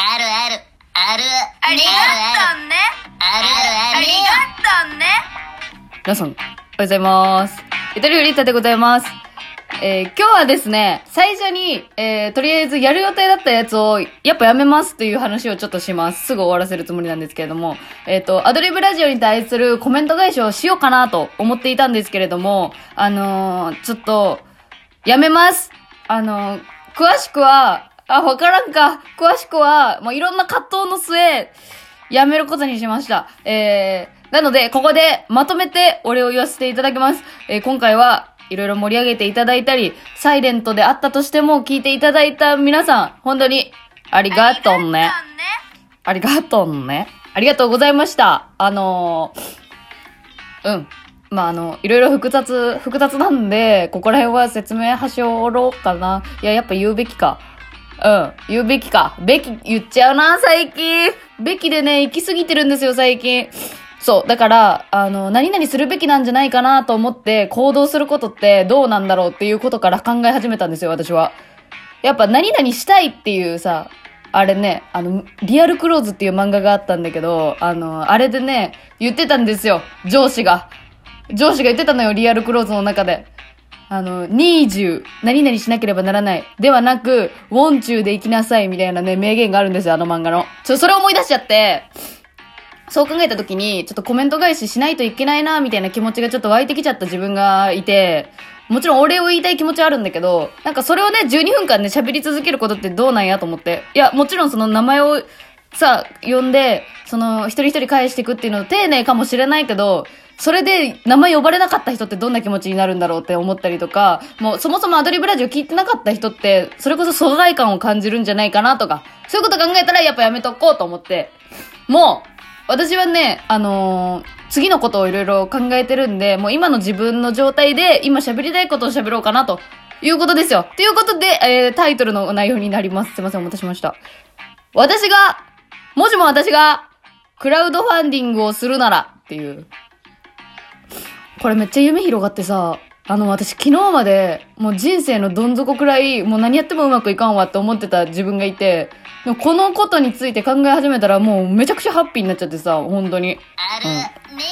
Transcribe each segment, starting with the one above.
あるある。ある。ありがとうね。あるある。ありがとうね。皆さん、おはようございます。イタリアリータでございます。えー今日はですね、最初に、えーとりあえずやる予定だったやつを、やっぱやめますっていう話をちょっとします。すぐ終わらせるつもりなんですけれども、えっ、と、アドリブラジオに対するコメント返しをしようかなと思っていたんですけれども、あのーちょっと、やめます。あのー詳しくは、あ、わからんか。詳しくは、もういろんな葛藤の末、やめることにしました。えー、なので、ここでまとめてお礼を言わせていただきます。えー、今回はいろいろ盛り上げていただいたり、サイレントであったとしても聞いていただいた皆さん、本当にありがとうね。ありがとうね。ありがとうございました。あのー、うん。まあ、あの、いろいろ複雑、複雑なんで、ここら辺は説明端折ろうかな。いや、やっぱ言うべきか。うん。言うべきか。べき、言っちゃうな、最近。べきでね、行き過ぎてるんですよ、最近。そう。だから、あの、何々するべきなんじゃないかなと思って行動することってどうなんだろうっていうことから考え始めたんですよ、私は。やっぱ何々したいっていうさ、あれね、あの、リアルクローズっていう漫画があったんだけど、あの、あれでね、言ってたんですよ、上司が。上司が言ってたのよ、リアルクローズの中で。あの、20、何々しなければならない。ではなく、ウォンチューで生きなさい、みたいなね、名言があるんですよ、あの漫画の。ちょ、それを思い出しちゃって、そう考えた時に、ちょっとコメント返ししないといけないな、みたいな気持ちがちょっと湧いてきちゃった自分がいて、もちろんお礼を言いたい気持ちはあるんだけど、なんかそれをね、12分間ね、喋り続けることってどうなんやと思って。いや、もちろんその名前をさあ、呼んで、その、一人一人返していくっていうの丁寧かもしれないけど、それで名前呼ばれなかった人ってどんな気持ちになるんだろうって思ったりとか、もうそもそもアドリブラジオ聞いてなかった人って、それこそ疎外感を感じるんじゃないかなとか、そういうこと考えたらやっぱやめとこうと思って、もう、私はね、あのー次のことをいろいろ考えてるんで、もう今の自分の状態で、今喋りたいことを喋ろうかなということですよ。ということで、えー、タイトルの内容になります。すいません、お待たせしました。私が、もしも私が、クラウドファンディングをするなら、っていう。これめっちゃ夢広がってさ、あの、私昨日まで、もう人生のどん底くらい、もう何やってもうまくいかんわって思ってた自分がいて、でもこのことについて考え始めたらもうめちゃくちゃハッピーになっちゃってさ、本当に。あるね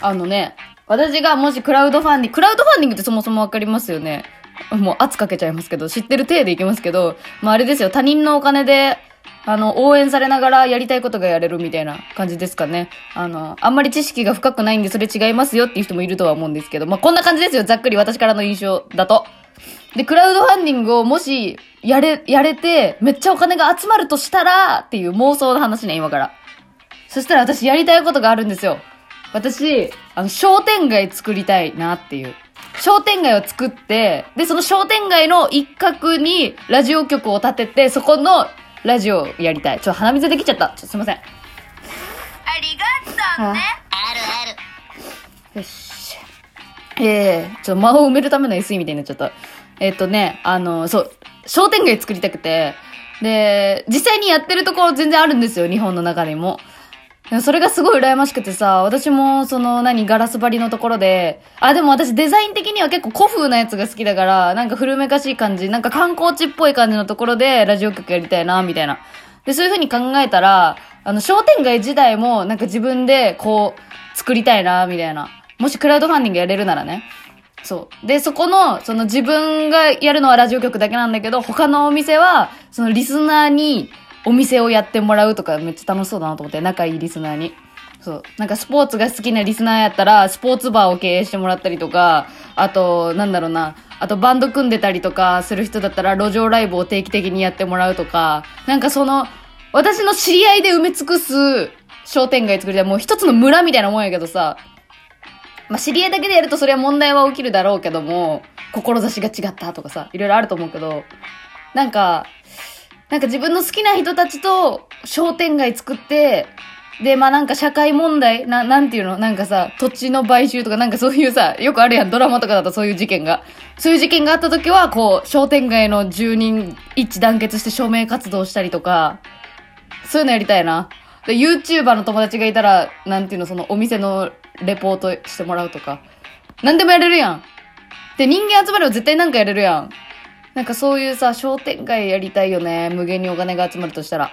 あのね、私がもしクラウドファンディング、クラウドファンディングってそもそもわかりますよね。もう圧かけちゃいますけど、知ってる体でいきますけど、まああれですよ、他人のお金で、あの、応援されながらやりたいことがやれるみたいな感じですかね。あの、あんまり知識が深くないんでそれ違いますよっていう人もいるとは思うんですけど、まあこんな感じですよ、ざっくり私からの印象だと。で、クラウドファンディングをもし、やれ、やれて、めっちゃお金が集まるとしたら、っていう妄想の話ね、今から。そしたら私やりたいことがあるんですよ。私、あの、商店街作りたいなっていう。商店街を作って、で、その商店街の一角にラジオ局を立てて、そこのラジオをやりたい。ちょっと鼻水できちゃった。ちょっとすいません。ありがとうね。あるある。よし。ええちょっと間を埋めるための SE みたいになっちゃった。えっ、とね、あの、そう、商店街作りたくて、で、実際にやってるところ全然あるんですよ、日本の中。でもそれがすごい羨ましくてさ、私もその何、ガラス張りのところで、あ、でも私デザイン的には結構古風なやつが好きだから、なんか古めかしい感じ、なんか観光地っぽい感じのところでラジオ局やりたいな、みたいな。で、そういう風に考えたら、あの、商店街自体もなんか自分でこう、作りたいな、みたいな。もしクラウドファンディングやれるならね。そう。で、そこの、その自分がやるのはラジオ局だけなんだけど、他のお店は、そのリスナーにお店をやってもらうとかめっちゃ楽しそうだなと思って、仲いいリスナーに。そう。なんかスポーツが好きなリスナーやったら、スポーツバーを経営してもらったりとか、あと、なんだろうな、あとバンド組んでたりとかする人だったら、路上ライブを定期的にやってもらうとか、なんかその、私の知り合いで埋め尽くす商店街作りたい。もう一つの村みたいなもんやけどさ、まあ、知り合いだけでやるとそれは問題は起きるだろうけども、志が違ったとかさ、いろいろあると思うけど、なんか、なんか自分の好きな人たちと商店街作って、で、まあなんか社会問題、な、なんていうの？なんかさ、土地の買収とかなんかそういうさ、よくあるやん、ドラマとかだとそういう事件が。そういう事件があった時は、こう、商店街の住人一致団結して署名活動したりとか、そういうのやりたいな。で、YouTuber の友達がいたら、なんていうの、そのお店のレポートしてもらうとか。なんでもやれるやん。で、人間集まれば絶対なんかやれるやん。なんかそういうさ、商店街やりたいよね。無限にお金が集まるとしたら。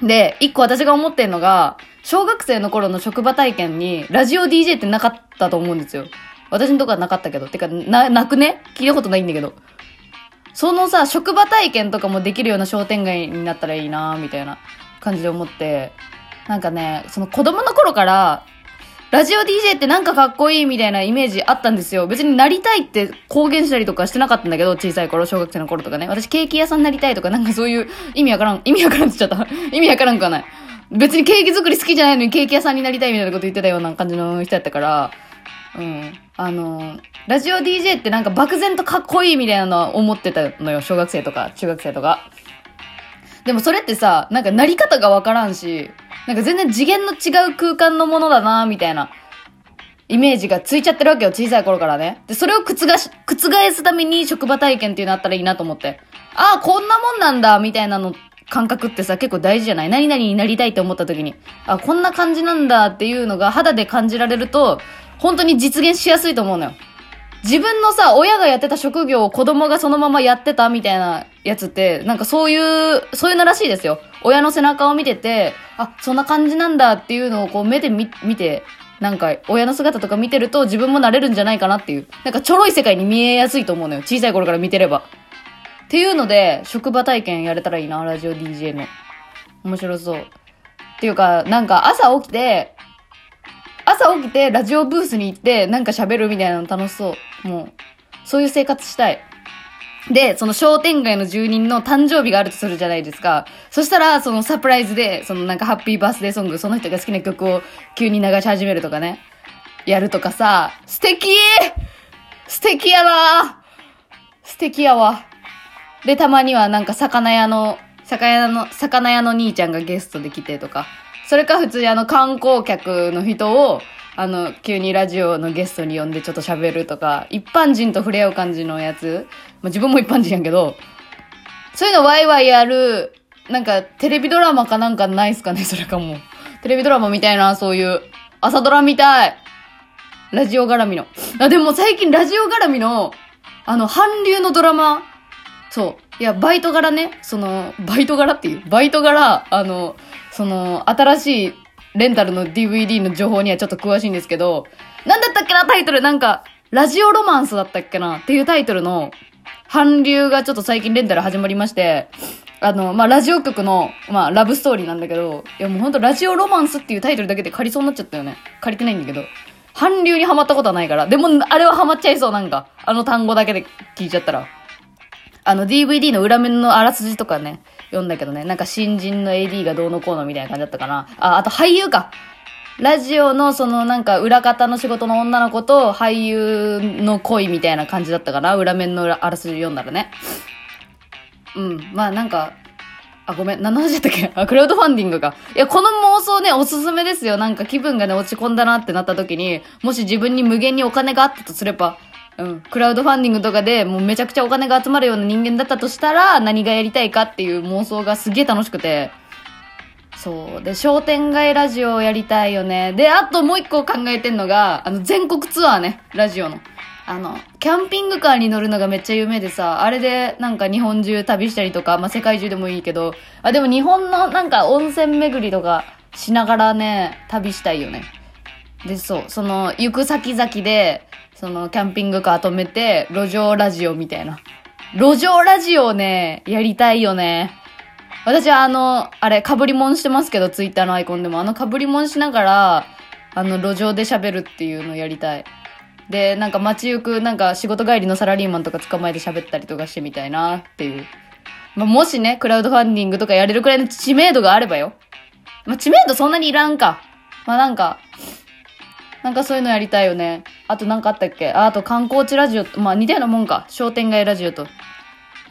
で、一個私が思ってんのが、小学生の頃の職場体験に、ラジオ DJ ってなかったと思うんですよ。私のとこはなかったけど。てか、な、なくね？聞いたことないんだけど。そのさ、職場体験とかもできるような商店街になったらいいなみたいな感じで思って。なんかね、その子供の頃から、ラジオ DJ ってなんかかっこいいみたいなイメージあったんですよ。別になりたいって公言したりとかしてなかったんだけど、小さい頃、小学生の頃とかね。私ケーキ屋さんになりたいとか、なんかそういう意味わからん、意味わからんって言っちゃった。意味わからんくはない。別にケーキ作り好きじゃないのにケーキ屋さんになりたいみたいなこと言ってたような感じの人やったから、うん。あの、ラジオ DJ ってなんか漠然とかっこいいみたいなのは思ってたのよ。小学生とか、中学生とか。でもそれってさ、なんかなり方がわからんし、なんか全然次元の違う空間のものだなみたいな、イメージがついちゃってるわけよ、小さい頃からね。で、それを覆し、覆すために職場体験っていうのあったらいいなと思って。ああ、こんなもんなんだ、みたいなの、感覚ってさ、結構大事じゃない？何々になりたいって思った時に、あ、こんな感じなんだっていうのが肌で感じられると、本当に実現しやすいと思うのよ。自分のさ、親がやってた職業を子供がそのままやってたみたいなやつって、なんかそういう、そういうのらしいですよ。親の背中を見てて、あ、そんな感じなんだっていうのをこう目で見、見て、なんか親の姿とか見てると自分もなれるんじゃないかなっていう。なんかちょろい世界に見えやすいと思うのよ。小さい頃から見てれば。っていうので、職場体験やれたらいいな、ラジオ DJ の。面白そう。っていうか、なんか朝起きて、朝起きてラジオブースに行ってなんか喋るみたいなの楽しそう。もう、そういう生活したい。で、その商店街の住人の誕生日があるとするじゃないですか。そしたら、そのサプライズで、そのなんかハッピーバースデーソング、その人が好きな曲を急に流し始めるとかね。やるとかさ、素敵素敵やな素敵やわ。で、たまにはなんか魚屋の、魚屋の、魚屋の兄ちゃんがゲストで来てとか。それか普通にあの観光客の人を、あの、急にラジオのゲストに呼んでちょっと喋るとか、一般人と触れ合う感じのやつ。まあ、自分も一般人やけど、そういうのワイワイやる、なんかテレビドラマかなんかないっすかねそれかも。テレビドラマみたいな、そういう。朝ドラみたい。ラジオ絡みの。あ、でも最近ラジオ絡みの、あの、韓流のドラマ、そう。いや、バイト柄ね、その、バイト柄っていうバイト柄、あの、その、新しいレンタルの DVD の情報にはちょっと詳しいんですけど、なんだったっけなタイトルなんか、ラジオロマンスだったっけなっていうタイトルの、韓流がちょっと最近レンタル始まりまして、あの、まあ、ラジオ局の、まあ、ラブストーリーなんだけど、いやもうほんとラジオロマンスっていうタイトルだけで借りそうになっちゃったよね。借りてないんだけど。韓流にハマったことはないから。でも、あれはハマっちゃいそう、なんか。あの単語だけで聞いちゃったら。あの DVD の裏面のあらすじとかね、読んだけどね、なんか新人の AD がどうのこうのみたいな感じだったかな。あ、あと俳優か。ラジオのそのなんか裏方の仕事の女の子と俳優の恋みたいな感じだったかな。裏面のあらすじ読んだらね。うん。まあなんか、あ、ごめん。何の話だったっけ？あ、クラウドファンディングか。いや、この妄想ね、おすすめですよ。なんか気分がね、落ち込んだなってなった時に、もし自分に無限にお金があったとすれば、うん。クラウドファンディングとかでもうめちゃくちゃお金が集まるような人間だったとしたら、何がやりたいかっていう妄想がすげえ楽しくて。そう。で、商店街ラジオをやりたいよね。で、あともう一個考えてんのが、あの、全国ツアーね。ラジオの。あの、キャンピングカーに乗るのがめっちゃ有名でさ、あれでなんか日本中旅したりとか、まあ、世界中でもいいけど、あ、でも日本のなんか温泉巡りとかしながらね、旅したいよね。で、そう、その、行く先々で、その、キャンピングカー止めて、路上ラジオみたいな。路上ラジオね、やりたいよね。私はあの、あれ、被り物してますけど、ツイッターのアイコンでも、あの被り物しながら、あの、路上で喋るっていうのをやりたい。で、なんか街行く、なんか仕事帰りのサラリーマンとか捕まえて喋ったりとかしてみたいなっていう。まあ、もしね、クラウドファンディングとかやれるくらいの知名度があればよ。まあ、知名度そんなにいらんか。まあ、なんか、なんかそういうのやりたいよね。あとなんかあったっけ？ああと観光地ラジオ、まあ似たようなもんか。商店街ラジオと。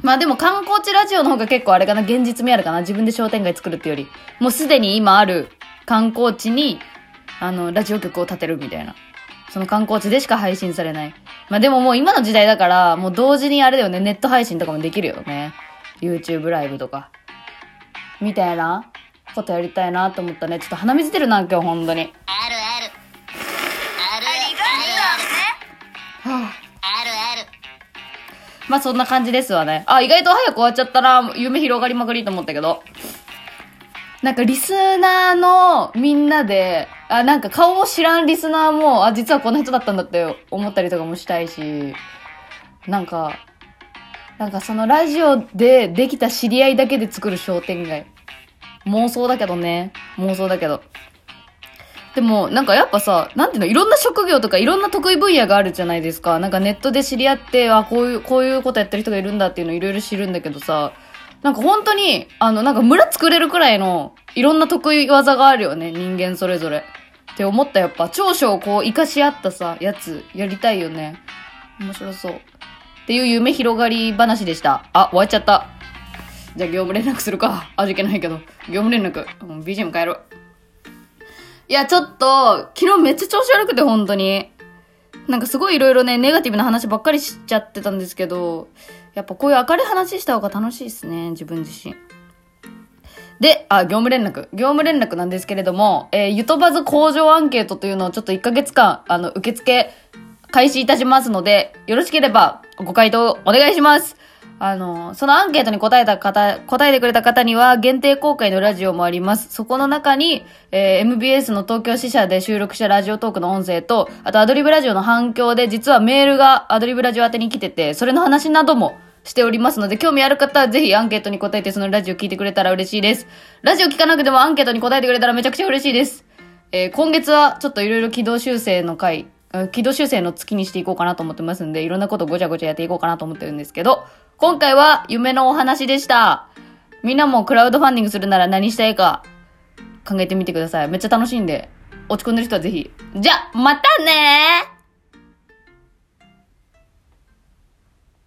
まあでも観光地ラジオの方が結構あれかな、現実味あるかな。自分で商店街作るってより。もうすでに今ある観光地に、あの、ラジオ局を建てるみたいな。その観光地でしか配信されない。まあでももう今の時代だから、もう同時にあれだよね、ネット配信とかもできるよね。YouTube ライブとか。みたいなことやりたいなと思ったね。ちょっと鼻水出るな、今日本当に。まあそんな感じですわね。あ、意外と早く終わっちゃったな。夢広がりまくりと思ったけど。なんかリスナーのみんなで、あ、なんか顔も知らんリスナーも、あ、実はこの人だったんだって思ったりとかもしたいし、なんか、なんかそのラジオでできた知り合いだけで作る商店街。妄想だけどね。妄想だけど。でも、なんかやっぱさ、なんていうの、いろんな職業とかいろんな得意分野があるじゃないですか。なんかネットで知り合って、あ、こういう、こういうことやってる人がいるんだっていうのいろいろ知るんだけどさ、なんか本当に、あの、なんか村作れるくらいの、いろんな得意技があるよね、人間それぞれ。って思ったやっぱ、長所をこう、活かし合ったさ、やつ、やりたいよね。面白そう。っていう夢広がり話でした。あ、終わっちゃった。じゃあ業務連絡するか。味気ないけど。業務連絡。うん BGM 変える。いや、ちょっと、昨日めっちゃ調子悪くて、本当に。なんかすごいいろいろね、ネガティブな話ばっかりしちゃってたんですけど、やっぱこういう明るい話した方が楽しいですね、自分自身。で、あ、業務連絡。業務連絡なんですけれども、えー、ゆとばず工場アンケートというのをちょっと1ヶ月間、あの、受付開始いたしますので、よろしければご回答お願いします。あの、そのアンケートに答えた方、答えてくれた方には限定公開のラジオもあります。そこの中に、えー MBS の東京支社で収録したラジオトークの音声と、あとアドリブラジオの反響で実はメールがアドリブラジオ宛てに来てて、それの話などもしておりますので、興味ある方はぜひアンケートに答えてそのラジオ聞いてくれたら嬉しいです。ラジオ聞かなくてもアンケートに答えてくれたらめちゃくちゃ嬉しいです。えー今月はちょっといろいろ軌道修正の回、軌道修正の月にしていこうかなと思ってますんで、いろんなことごちゃごちゃやっていこうかなと思ってるんですけど、今回は夢のお話でした。みんなもクラウドファンディングするなら何したいか考えてみてください。めっちゃ楽しいんで、落ち込んでる人はぜひ。じゃ、またねー